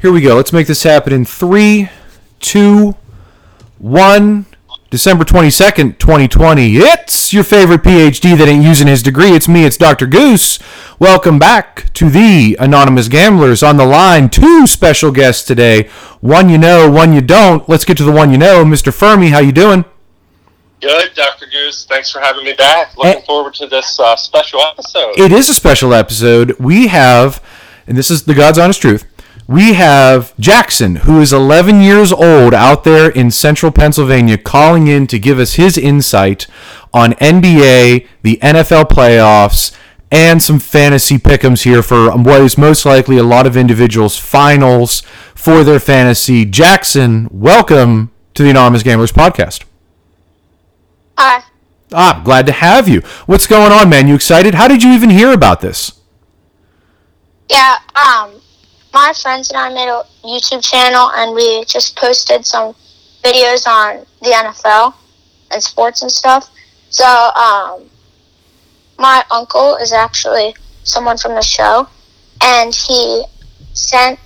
Here we go. Let's make this happen in three, two, one. December 22nd, 2020. It's your favorite PhD that ain't using his degree. It's me, it's Dr. Goose. Welcome back to the Anonymous Gamblers on the line. Two special guests today. One you know, one you don't. Let's get to the one you know. Mr. Fuhrmy, how you doing? Good, Dr. Goose. Thanks for having me back. Looking forward to this uh, special episode. It is a special episode. We have, and this is the God's honest truth, we have Jackson, who is 11 years old out there in central Pennsylvania, calling in to give us his insight on NBA, the NFL playoffs, and some fantasy pickums here for what is most likely a lot of individuals' finals for their fantasy. Jackson, welcome to the Anonymous Gamblers podcast. Hi. Ah, glad to have you. What's going on, man? You excited? How did you even hear about this? Yeah, um, my friends and I made a YouTube channel and we just posted some videos on the NFL and sports and stuff. So, um, my uncle is actually someone from the show and he sent,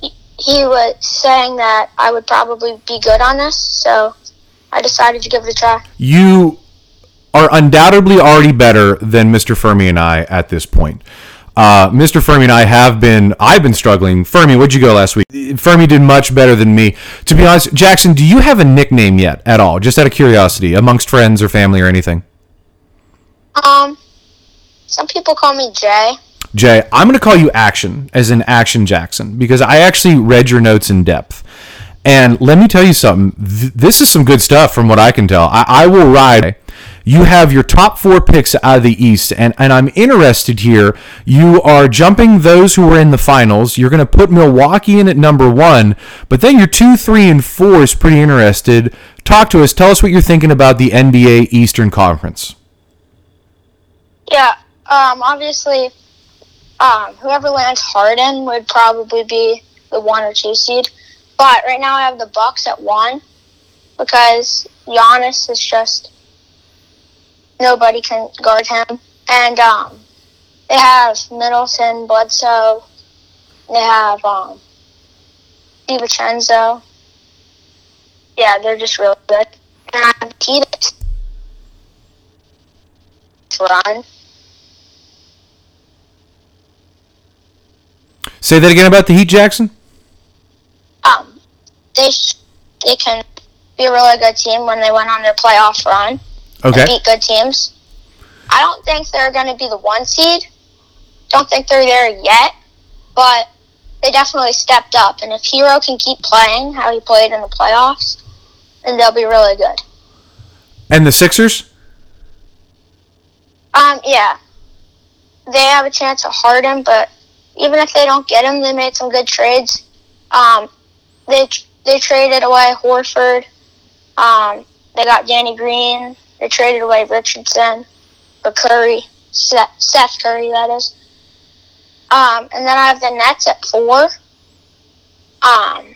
he, he was saying that I would probably be good on this. So, I decided to give it a try. You are undoubtedly already better than Mr. Fuhrmy and I at this point. Uh, Mr. Fuhrmy and I have been, I've been struggling. Fuhrmy, what'd you go last week? Fuhrmy did much better than me. To be honest, Jackson, do you have a nickname yet at all? Just out of curiosity, amongst friends or family or anything? Um, some people call me Jay. Jay, I'm going to call you Action, as in Action Jackson, because I actually read your notes in depth. And let me tell you something. Th- this is some good stuff from what I can tell. I, I will ride. You have your top four picks out of the East, and, and I'm interested here. You are jumping those who were in the finals. You're going to put Milwaukee in at number one, but then your two, three, and four is pretty interested. Talk to us. Tell us what you're thinking about the NBA Eastern Conference. Yeah, um, obviously, um, whoever lands Harden would probably be the one or two seed. But right now I have the Bucks at one because Giannis is just nobody can guard him, and um, they have Middleton, Bledsoe, they have um, DiVincenzo. Yeah, they're just really good. And I have Heat run. Say that again about the Heat, Jackson. um, they sh- they can be a really good team when they went on their playoff run Okay. beat good teams. I don't think they're going to be the one seed. Don't think they're there yet, but they definitely stepped up. And if Herro can keep playing how he played in the playoffs, then they'll be really good. And the Sixers? Um, yeah, they have a chance of Harden, but even if they don't get him, they made some good trades. Um, they they traded away Horford. Um, they got Danny Green. They traded away Richardson, but Curry, Seth, Curry, that is. Um, and then I have the Nets at four. Um,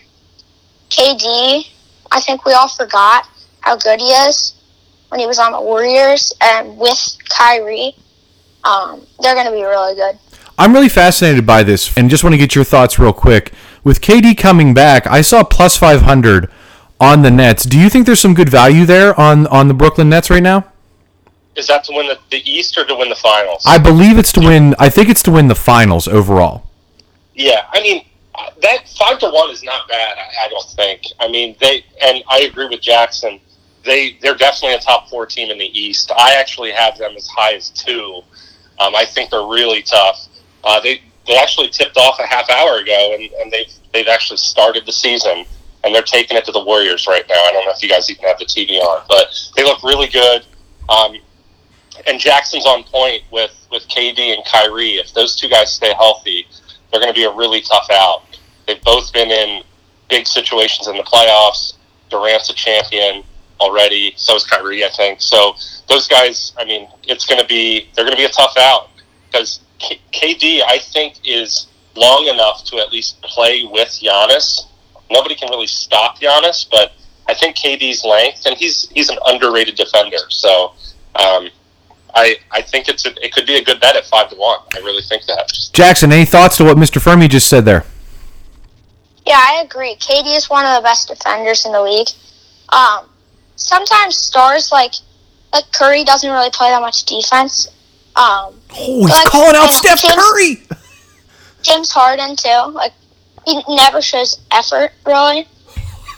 KD, I think we all forgot how good he is when he was on the Warriors, and with Kyrie, um, they're going to be really good. I'm really fascinated by this and just want to get your thoughts real quick. With KD coming back, I saw plus 500 on the Nets. Do you think there's some good value there on, on the Brooklyn Nets right now? Is that to win the, the East or to win the finals? I believe it's to win. I think it's to win the finals overall. yeah, I mean that five to one is not bad. I, I don't think. I mean they and I agree with Jackson. They they're definitely a top four team in the East. I actually have them as high as two. Um, I think they're really tough. Uh, they they actually tipped off a half hour ago, and, and they've they've actually started the season, and they're taking it to the Warriors right now. I don't know if you guys even have the TV on, but they look really good. Um, and Jackson's on point with with KD and Kyrie. If those two guys stay healthy, they're going to be a really tough out. They've both been in big situations in the playoffs. Durant's a champion already. So is Kyrie, I think. So those guys, I mean, it's going to be they're going to be a tough out because KD, I think, is long enough to at least play with Giannis. Nobody can really stop Giannis, but I think KD's length, and he's he's an underrated defender. So um, I I think it's a, it could be a good bet at five to one. I really think that. Jackson, any thoughts to what Mr. Fuhrmy just said there? Yeah, I agree. KD is one of the best defenders in the league. Um, sometimes stars like like Curry doesn't really play that much defense. Um, Oh, he's Like, calling out and Steph James- Curry. James Harden too. Like he never shows effort really.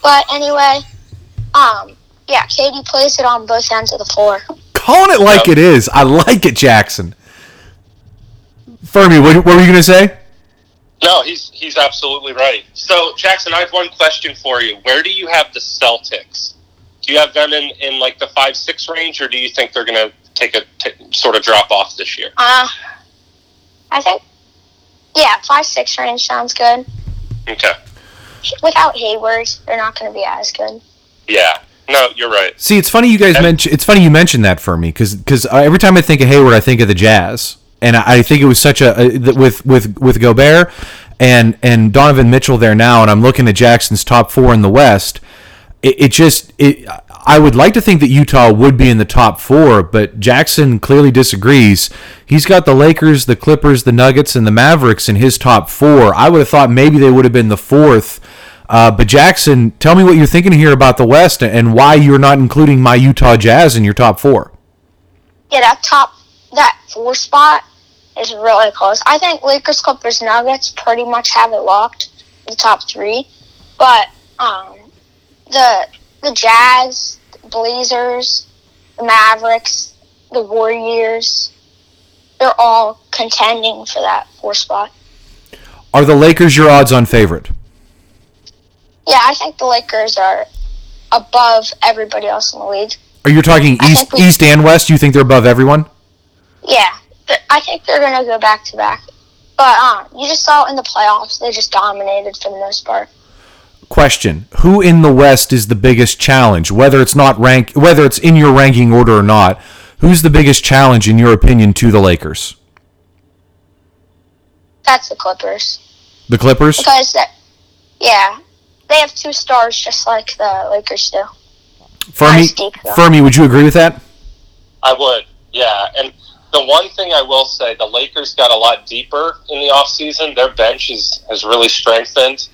But anyway, um, yeah, KD plays it on both ends of the floor. Calling it like Yep. it is. I like it, Jackson. Fuhrmy, what, what were you going to say? No, he's he's absolutely right. So Jackson, I have one question for you. Where do you have the Celtics? Do you have them in, in like the five six range, or do you think they're going to take a t- sort of drop off this year? Uh, I think, yeah, five six range sounds good. Okay. Without Hayward, they're not going to be as good. Yeah. No, you're right. See, it's funny you guys And- mention. It's funny you mentioned that for me because uh, every time I think of Hayward, I think of the Jazz, and I, I think it was such a, a with with with Gobert and and Donovan Mitchell there now, and I'm looking at Jackson's top four in the West. It, it just it. I would like to think that Utah would be in the top four, but Jackson clearly disagrees. He's got the Lakers, the Clippers, the Nuggets, and the Mavericks in his top four. I would have thought maybe they would have been the fourth. Uh, but Jackson, tell me what you're thinking here about the West and why you're not including my Utah Jazz in your top four. Yeah, that top that four spot is really close. I think Lakers, Clippers, Nuggets pretty much have it locked. The top three, but um, the the Jazz, the Blazers, the Mavericks, the Warriors, they're all contending for that four spot. Are the Lakers your odds-on favorite? Yeah, I think the Lakers are above everybody else in the league. Are you talking East, we- East and West? You think they're above everyone? Yeah, I think they're gonna go back to back. But um, you just saw in the playoffs, they just dominated for the most part. Question: Who in the West is the biggest challenge? Whether it's not rank, whether it's in your ranking order or not, who's the biggest challenge in your opinion to the Lakers? That's the Clippers The Clippers. because that, yeah, they have two stars just like the Lakers do. Fuhrmy, Nice deep though. Fuhrmy, would you agree with that? I would, yeah. And the one thing I will say, the Lakers got a lot deeper in the offseason. Their bench is, has really strengthened,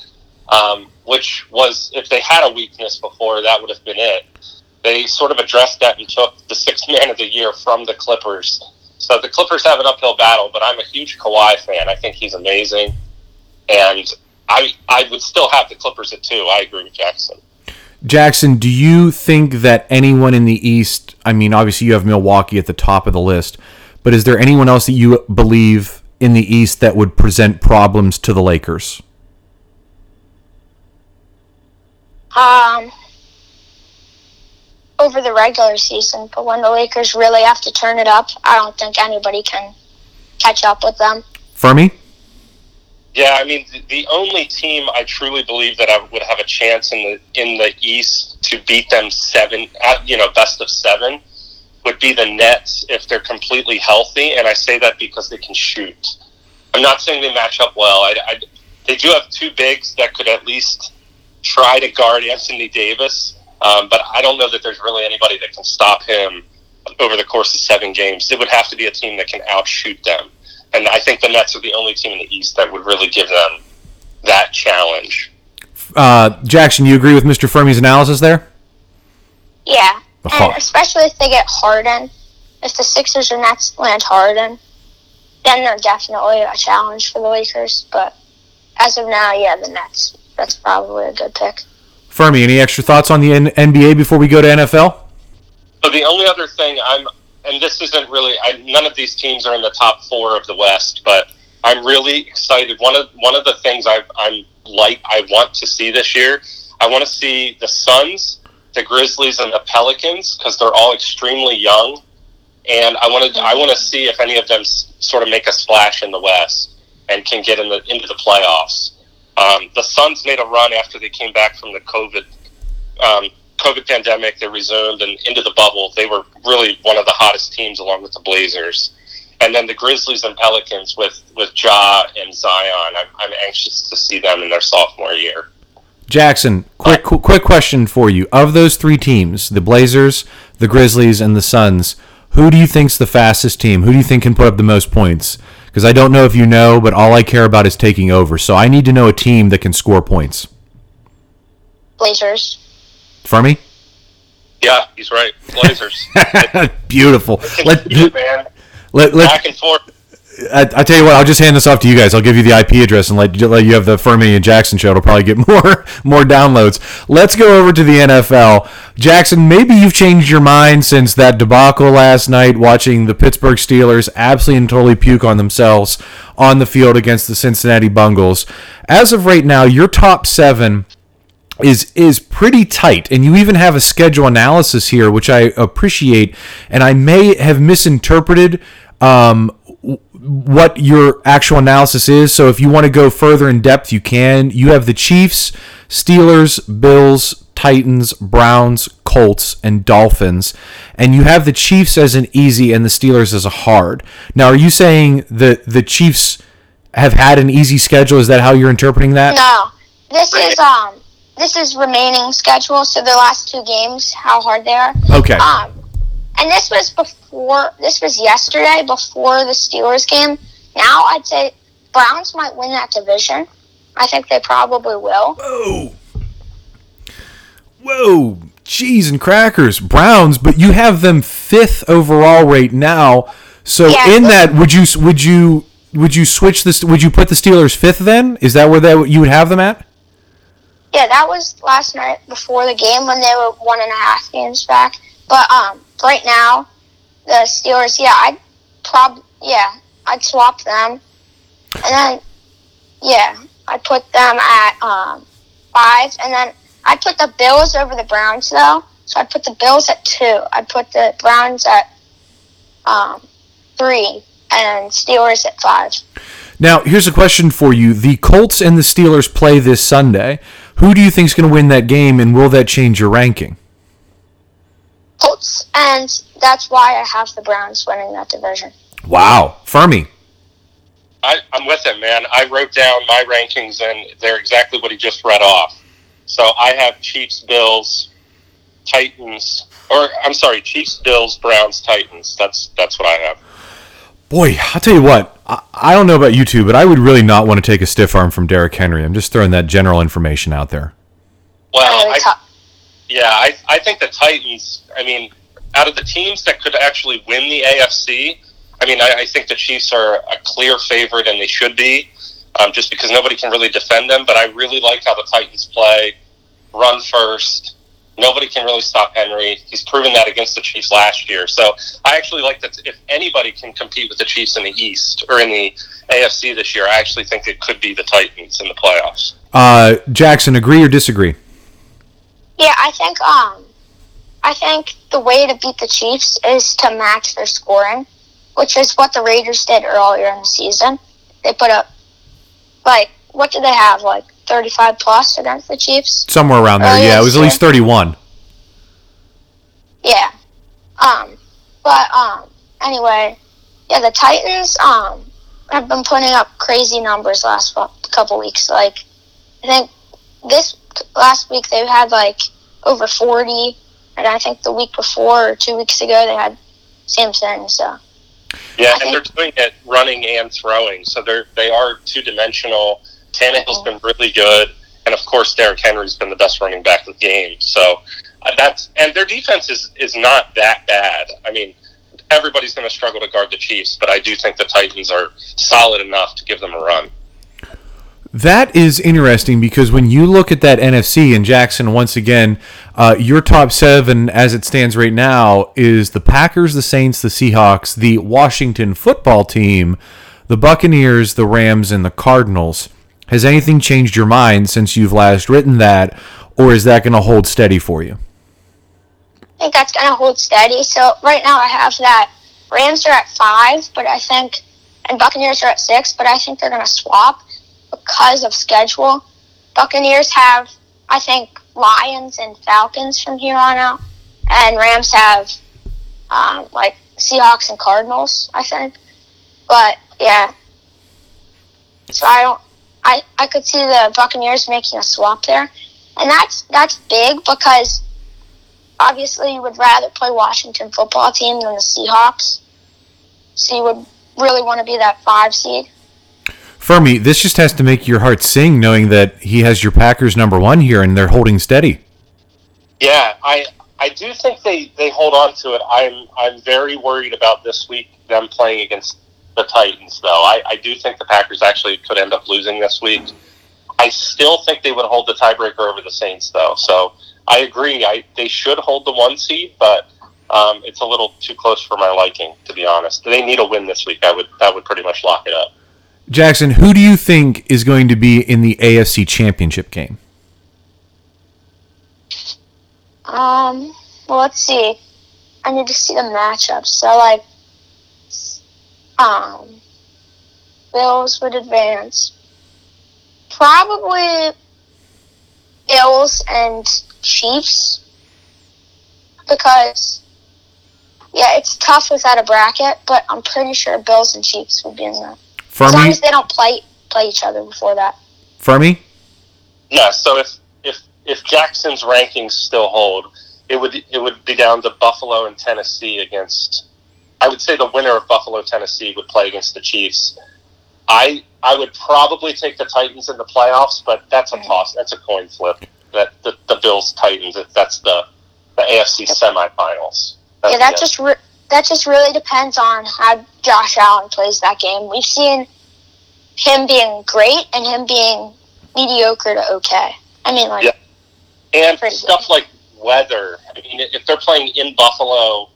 um, which was, if they had a weakness before, that would have been it. They sort of addressed that and took the sixth man of the year from the Clippers. So the Clippers have an uphill battle, but I'm a huge Kawhi fan. I think he's amazing. And I, I would still have the Clippers at two. I agree with Jackson. Jackson, do you think that anyone in the East? I mean, obviously you have Milwaukee at the top of the list, but is there anyone else that you believe in the East that would present problems to the Lakers? Um, over the regular season, but when the Lakers really have to turn it up, I don't think anybody can catch up with them. Fuhrmy? Yeah, I mean, the, the only team I truly believe that I would have a chance in the in the East to beat them seven, at, you know, best of seven, would be the Nets if they're completely healthy. And I say that because they can shoot. I'm not saying they match up well. I, I- they do have two bigs that could at least try to guard Anthony Davis, um, but I don't know that there's really anybody that can stop him over the course of seven games. It would have to be a team that can outshoot them. And I think the Nets are the only team in the East that would really give them that challenge. Uh, Jackson, you agree with Mr. Fuhrmy's analysis there? Yeah, The and Hawks. especially if they get Harden, if the Sixers or Nets land Harden, then they're definitely a challenge for the Lakers. But as of now, yeah, the Nets. That's probably a good pick. Fuhrmy, any extra thoughts on the N- NBA before we go to NFL? So the only other thing I'm, and this isn't really, I, none of these teams are in the top four of the West, but I'm really excited. One of one of the things I, I'm like, I want to see this year, I want to see the Suns, the Grizzlies, and the Pelicans because they're all extremely young, and I want to, I want to see if any of them s- sort of make a splash in the West and can get in the into the playoffs. Um, the Suns made a run after they came back from the COVID um, COVID pandemic, they resumed and into the bubble. They were really one of the hottest teams along with the Blazers. And then the Grizzlies and Pelicans with, with Ja and Zion. I'm, I'm anxious to see them in their sophomore year. Jackson, quick qu- quick question for you. Of those three teams, the Blazers, the Grizzlies, and the Suns, who do you think's the fastest team? Who do you think can put up the most points? Because I don't know if you know, but all I care about is taking over. So I need to know a team that can score points. Blazers. For me? Yeah, he's right. Blazers. Beautiful. Let, Let, man. let, let, Back and forth. I, I tell you what, I'll just hand this off to you guys. I'll give you the IP address and let, let you have the Fuhrmy and Jackson show. It'll probably get more more downloads. Let's go over to the NFL. Jackson, maybe you've changed your mind since that debacle last night, watching the Pittsburgh Steelers absolutely and totally puke on themselves on the field against the Cincinnati Bungles. As of right now, your top seven is is pretty tight and you even have a schedule analysis here which I appreciate and I may have misinterpreted um, what your actual analysis is. So if you want to go further in depth you can. You have the Chiefs Steelers Bills Titans Browns Colts and Dolphins. And you have the Chiefs as an easy and the Steelers as a hard. Now are you saying that the Chiefs have had an easy schedule? Is that how you're interpreting that? No, this is um this is remaining schedule. So the last two games, how hard they are. okay. Um, and this was before. This was yesterday before the Steelers game. Now I'd say Browns might win that division. I think they probably will. Whoa. Whoa. Cheese and crackers. Browns, but you have them fifth overall right now. So Yeah, in that, would you would you would you switch this? Would you put the Steelers fifth then? Is that where that you would have them at? Yeah, that was last night before the game when they were one and a half games back. But um, right now, the Steelers. Yeah, I'd prob. Yeah, I'd swap them, and then yeah, I'd put them at um five, and then I'd put the Bills over the Browns though. So I'd put the Bills at two. I'd put the Browns at um three, and Steelers at five. Now, here's a question for you: The Colts and the Steelers play this Sunday. Who do you think is going to win that game, and will that change your ranking? Colts, and that's why I have the Browns winning that division. Wow, Fuhrmy. I, I'm with him, man. I wrote down my rankings, and they're exactly what he just read off. So I have Chiefs, Bills, Titans, or I'm sorry, Chiefs, Bills, Browns, Titans. That's that's what I have. Boy, I'll tell you what. I, I don't know about you two, but I would really not want to take a stiff arm from Derrick Henry. I'm just throwing that general information out there. Well, Really I, tough. Yeah, I, I think the Titans. I mean, out of the teams that could actually win the AFC, I mean, I, I think the Chiefs are a clear favorite, and they should be, um, just because nobody can really defend them. But I really like how the Titans play, run first. Nobody can really stop Henry. He's proven that against the Chiefs last year. So I actually like that. If anybody can compete with the Chiefs in the East or in the AFC this year, I actually think it could be the Titans in the playoffs. Uh, Jackson, agree or disagree? Yeah, I think um, I think the way to beat the Chiefs is to match their scoring, which is what the Raiders did earlier in the season. They put up like what did they have like thirty five plus against the Chiefs? Somewhere around there. Yeah, yeah, it was at least 31. Yeah. Um, but um, anyway, yeah, the Titans um have been putting up crazy numbers last couple weeks. Like, I think this last week they had like over forty, and I think the week before or two weeks ago they had same thing. So Yeah, I and they're doing it running and throwing, so they're they are two dimensional. Tannehill's been really good, and of course Derrick Henry's been the best running back of the game. So uh, that's and their defense is is not that bad. I mean, everybody's going to struggle to guard the Chiefs, but I do think the Titans are solid enough to give them a run. That is interesting because when you look at that NFC and Jackson, once again, uh, your top seven as it stands right now is the Packers, the Saints, the Seahawks, the Washington football team, the Buccaneers, the Rams, and the Cardinals. Has anything changed your mind since you've last written that, or is that going to hold steady for you? I think that's gonna hold steady. So right now I have that Rams are at five, but I think and Buccaneers are at six, but I think they're gonna swap because of schedule. Buccaneers have I think Lions and Falcons from here on out, and Rams have um, like Seahawks and Cardinals. I think, but yeah. So I don't. I I could see the Buccaneers making a swap there, and that's that's big because obviously you would rather play Washington football team than the Seahawks. So you would really want to be that five seed. Fermi, this just has to make your heart sing knowing that he has your Packers number one here and they're holding steady. Yeah, I I do think they, they hold on to it. I'm I'm very worried about this week them playing against the Titans though. I, I do think the Packers actually could end up losing this week. I still think they would hold the tiebreaker over the Saints though. So I agree. I they should hold the one seed, but um, it's a little too close for my liking, to be honest. They need a win this week. I would that would pretty much lock it up. Jackson, who do you think is going to be in the AFC Championship game? Um, well, let's see. I need to see the matchups. So, like, um, Bills would advance. Probably Bills and Chiefs. Because, yeah, it's tough without a bracket, but I'm pretty sure Bills and Chiefs would be in that. As long as they don't play play each other before that. Fuhrmy? Yeah. So if if if Jackson's rankings still hold, it would it would be down to Buffalo and Tennessee against. I would say the winner of Buffalo Tennessee would play against the Chiefs. I I would probably take the Titans in the playoffs, but that's a mm. toss. That's a coin flip. That the, the Bills Titans. That's the the AFC semifinals. That's Yeah, that just re- that just really depends on how Josh Allen plays that game. We've seen him being great and him being mediocre to okay. I mean, like, Yeah. and stuff like weather. I mean, if they're playing in Buffalo,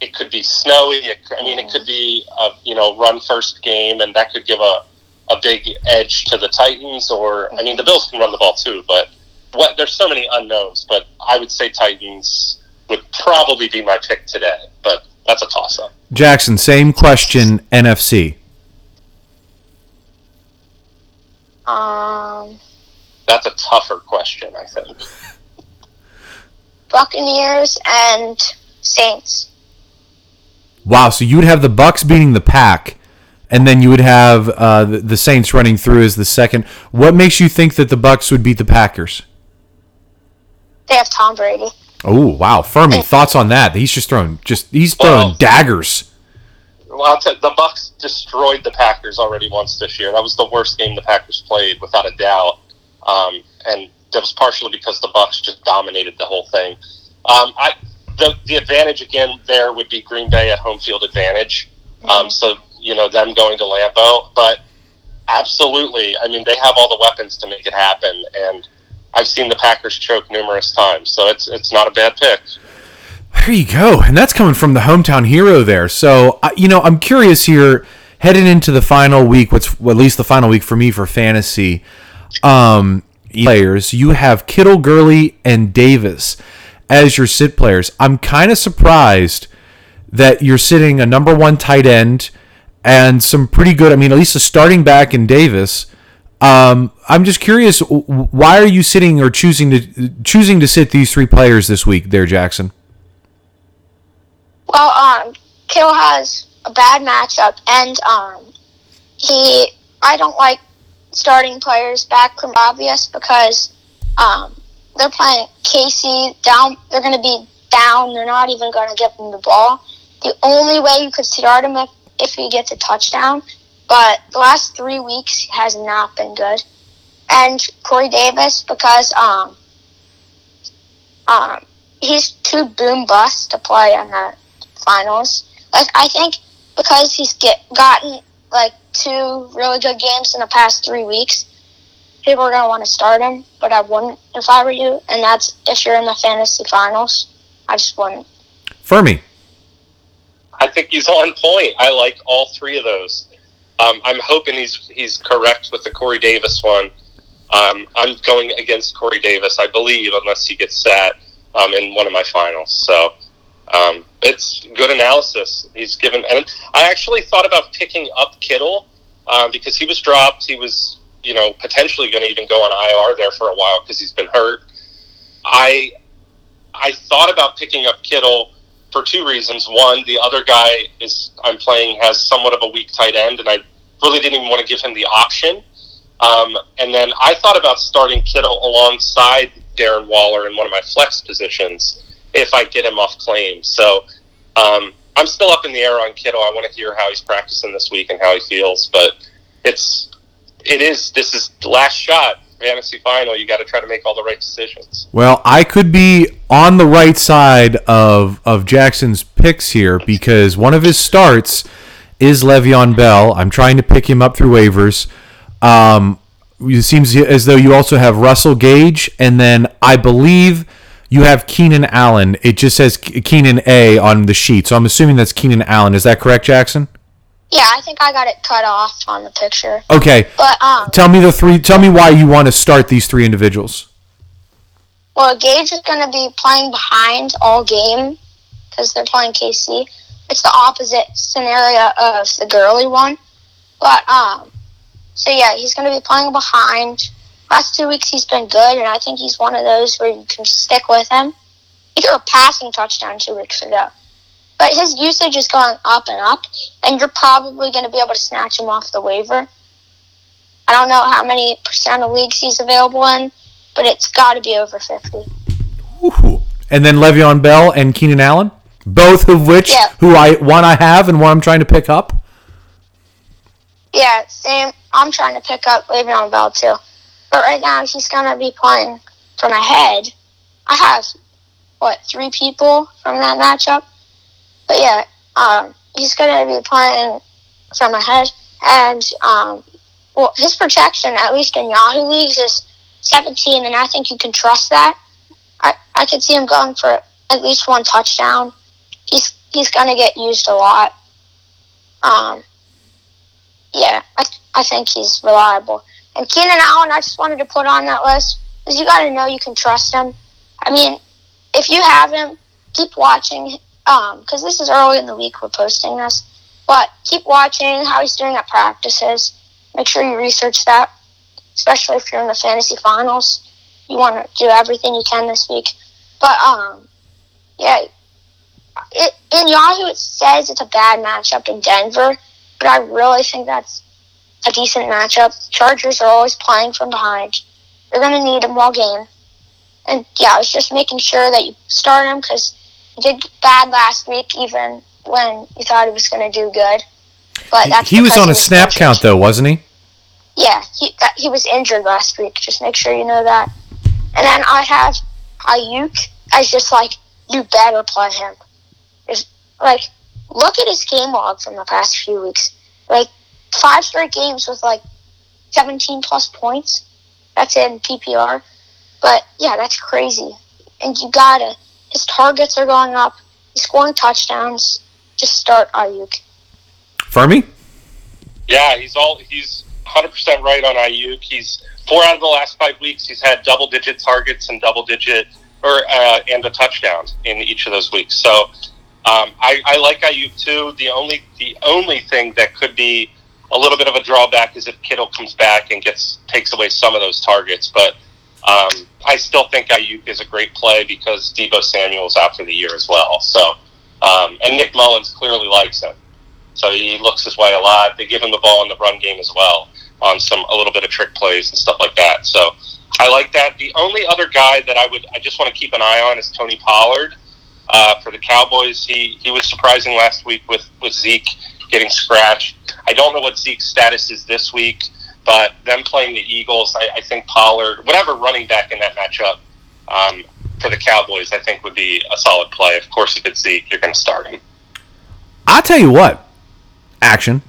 it could be snowy. It, I mean, it mm-hmm. could be a you know run first game, and that could give a a big edge to the Titans. Or I mean, the mm-hmm. Bills can run the ball too, but what there's so many unknowns. But I would say Titans would probably be my pick today, but that's a toss up. Jackson, same question, NFC. um, That's a tougher question, I think. Buccaneers and Saints. Wow, so you would have the Bucks beating the Pack, and then you would have uh, the, the Saints running through as the second. What makes you think that the Bucks would beat the Packers? They have Tom Brady. Oh wow, Fuhrmy, thoughts on that? He's just throwing just he's throwing Well- daggers. Well, I'll the Bucks destroyed the Packers already once this year. That was the worst game the Packers played, without a doubt. Um, and that was partially because the Bucks just dominated the whole thing. Um, I the the advantage again there would be Green Bay at home field advantage. Um, so you know them going to Lambeau, but absolutely, I mean they have all the weapons to make it happen, and I've seen the Packers choke numerous times, so it's it's not a bad pick. There you go, and that's coming from the hometown hero there. So you know, I'm curious here, heading into the final week. What's well, at least the final week for me for fantasy um, players. You have Kittle, Gurley, and Davis as your sit players. I'm kind of surprised that you're sitting a number one tight end and some pretty good. I mean, at least a starting back in Davis. Um, I'm just curious, why are you sitting or choosing to choosing to sit these three players this week, there, Jackson? Well, um, Kittle has a bad matchup, and um, he I don't like starting players back from obvious because um, they're playing Casey down. They're going to be down. They're not even going to get them the ball. The only way you could start him if if he gets a touchdown, but the last three weeks has not been good. And Corey Davis because um um he's too boom bust to play in the finals. Like I think because he's get gotten like two really good games in the past three weeks, people are gonna want to start him. But I wouldn't if I were you, and that's if you're in the fantasy finals. I just wouldn't. Fuhrmy. I think he's on point. I like all three of those. Um, I'm hoping he's he's correct with the Corey Davis one. Um, I'm going against Corey Davis, I believe, unless he gets sat um, in one of my finals. So um, it's good analysis. He's given, and I actually thought about picking up Kittle um, because he was dropped. He was, you know, potentially going to even go on IR there for a while because he's been hurt. I I thought about picking up Kittle for two reasons. One, the other guy is I'm playing has somewhat of a weak tight end, and I really didn't even want to give him the option. Um, and then I thought about starting Kittle alongside Darren Waller in one of my flex positions if I get him off claim. So um, I'm still up in the air on Kittle. I want to hear how he's practicing this week and how he feels. But it's it is this is the last shot fantasy final. You got to try to make all the right decisions. Well, I could be on the right side of of Jackson's picks here because one of his starts is Le'Veon Bell. I'm trying to pick him up through waivers. Um, it seems as though you also have Russell Gage, and then I believe you have Keenan Allen. It just says Keenan A on the sheet, so I'm assuming that's Keenan Allen. Is that correct, Jackson? Yeah, I think I got it cut off on the picture. Okay. But um, Tell me the three. Tell me why you want to start these three individuals. well, Gage is going to be playing behind all game because they're playing KC. It's the opposite scenario of the Gurley one. But um, so yeah, he's going to be playing behind. Last two weeks he's been good, and I think he's one of those where you can stick with him. He threw a passing touchdown two weeks ago. But his usage is going up and up, and you're probably going to be able to snatch him off the waiver. I don't know how many percent of leagues he's available in, but it's got to be over 50. Ooh. And then Le'Veon Bell and Keenan Allen, both of which Yeah. who I one I have and one I'm trying to pick up. Yeah, same. I'm trying to pick up Le'Veon Bell too, but right now he's gonna be playing from ahead. I have what three people from that matchup, but yeah, um, he's gonna be playing from ahead, and um, well, his protection at least in Yahoo leagues is 17, and I think you can trust that. I I could see him going for at least one touchdown. He's he's gonna get used a lot. Um, yeah, I, I think he's reliable. And Keenan Allen, I just wanted to put on that list because you got to know you can trust him. I mean, if you have him, keep watching. Um, because this is early in the week we're posting this, but keep watching how he's doing at practices. Make sure you research that, especially if you're in the fantasy finals. You want to do everything you can this week. But um, yeah, it, in Yahoo it says it's a bad matchup in Denver but I really think that's a decent matchup. Chargers are always playing from behind. You're going to need him all game. And yeah, I was just making sure that you start him because he did bad last week, even when you thought he was going to do good. But that's he was on a snap injured. count though, wasn't he? Yeah, he that, he was injured last week. Just make sure you know that. And then I have Aiyuk as just like you better play him. There's, like look at his game log from the past few weeks. Like five straight games with like 17 plus points. That's in PPR. But yeah, that's crazy. And you gotta. His targets are going up. He's scoring touchdowns. Just start Aiyuk. Fuhrmy? Yeah, he's all he's 100 percent right on Aiyuk. He's four out of the last five weeks. He's had double digit targets and double digit or uh, and a touchdown in each of those weeks. So um, I, I like Aiyuk too. The only the only thing that could be a little bit of a drawback is if Kittle comes back and gets takes away some of those targets. But um, I still think Aiyuk is a great play because Deebo Samuel's out for the year as well. So um, and Nick Mullens clearly likes him. So he looks his way a lot. They give him the ball in the run game as well on some a little bit of trick plays and stuff like that. So I like that. The only other guy that I would I just want to keep an eye on is Tony Pollard uh, for the Cowboys. He he was surprising last week with with Zeke getting scratched. I don't know what Zeke's status is this week, but them playing the Eagles, I, I think Pollard, whatever running back in that matchup um, for the Cowboys, I think would be a solid play. Of course, if it's Zeke, you're going to start him. I tell you what, action.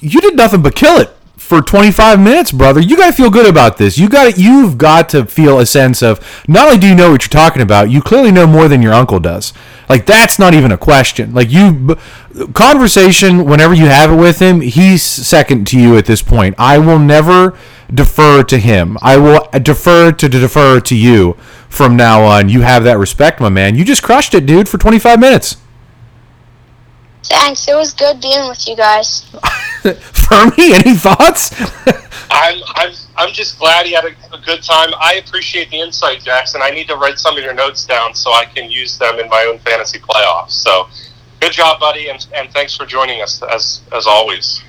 You did nothing but kill it for 25 minutes, brother. You got to feel good about this. You got to, you've got to feel a sense of not only do you know what you're talking about, you clearly know more than your uncle does. Like that's not even a question. Like you conversation whenever you have it with him, he's second to you at this point. I will never defer to him. I will defer to defer to you from now on. You have that respect, my man. You just crushed it, dude, for 25 minutes. Thanks. It was good being with you guys. Fuhrmy, any thoughts? I'm, I'm, I'm just glad he had a, a good time. I appreciate the insight, Jackson. I need to write some of your notes down so I can use them in my own fantasy playoffs. So, good job, buddy, and, and thanks for joining us as as always.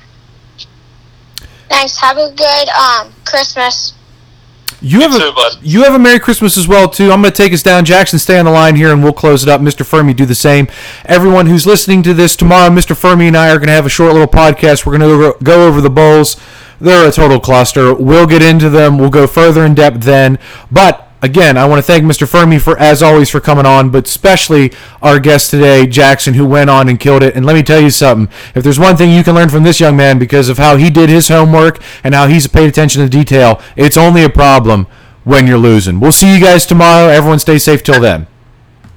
Thanks. Have a good um, Christmas. You have a you have a Merry Christmas as well too. I'm going to take us down. Jackson, stay on the line here, and we'll close it up. Mr. Fuhrmy, do the same. Everyone who's listening to this tomorrow, Mr. Fuhrmy and I are going to have a short little podcast. We're going to go over the bowls. They're a total cluster. We'll get into them. We'll go further in depth then. But again, I want to thank Mr. Fuhrmy for, as always, for coming on, but especially our guest today, Jackson, who went on and killed it. And let me tell you something: if there's one thing you can learn from this young man because of how he did his homework and how he's paid attention to detail, it's only a problem when you're losing. We'll see you guys tomorrow. Everyone, stay safe till then.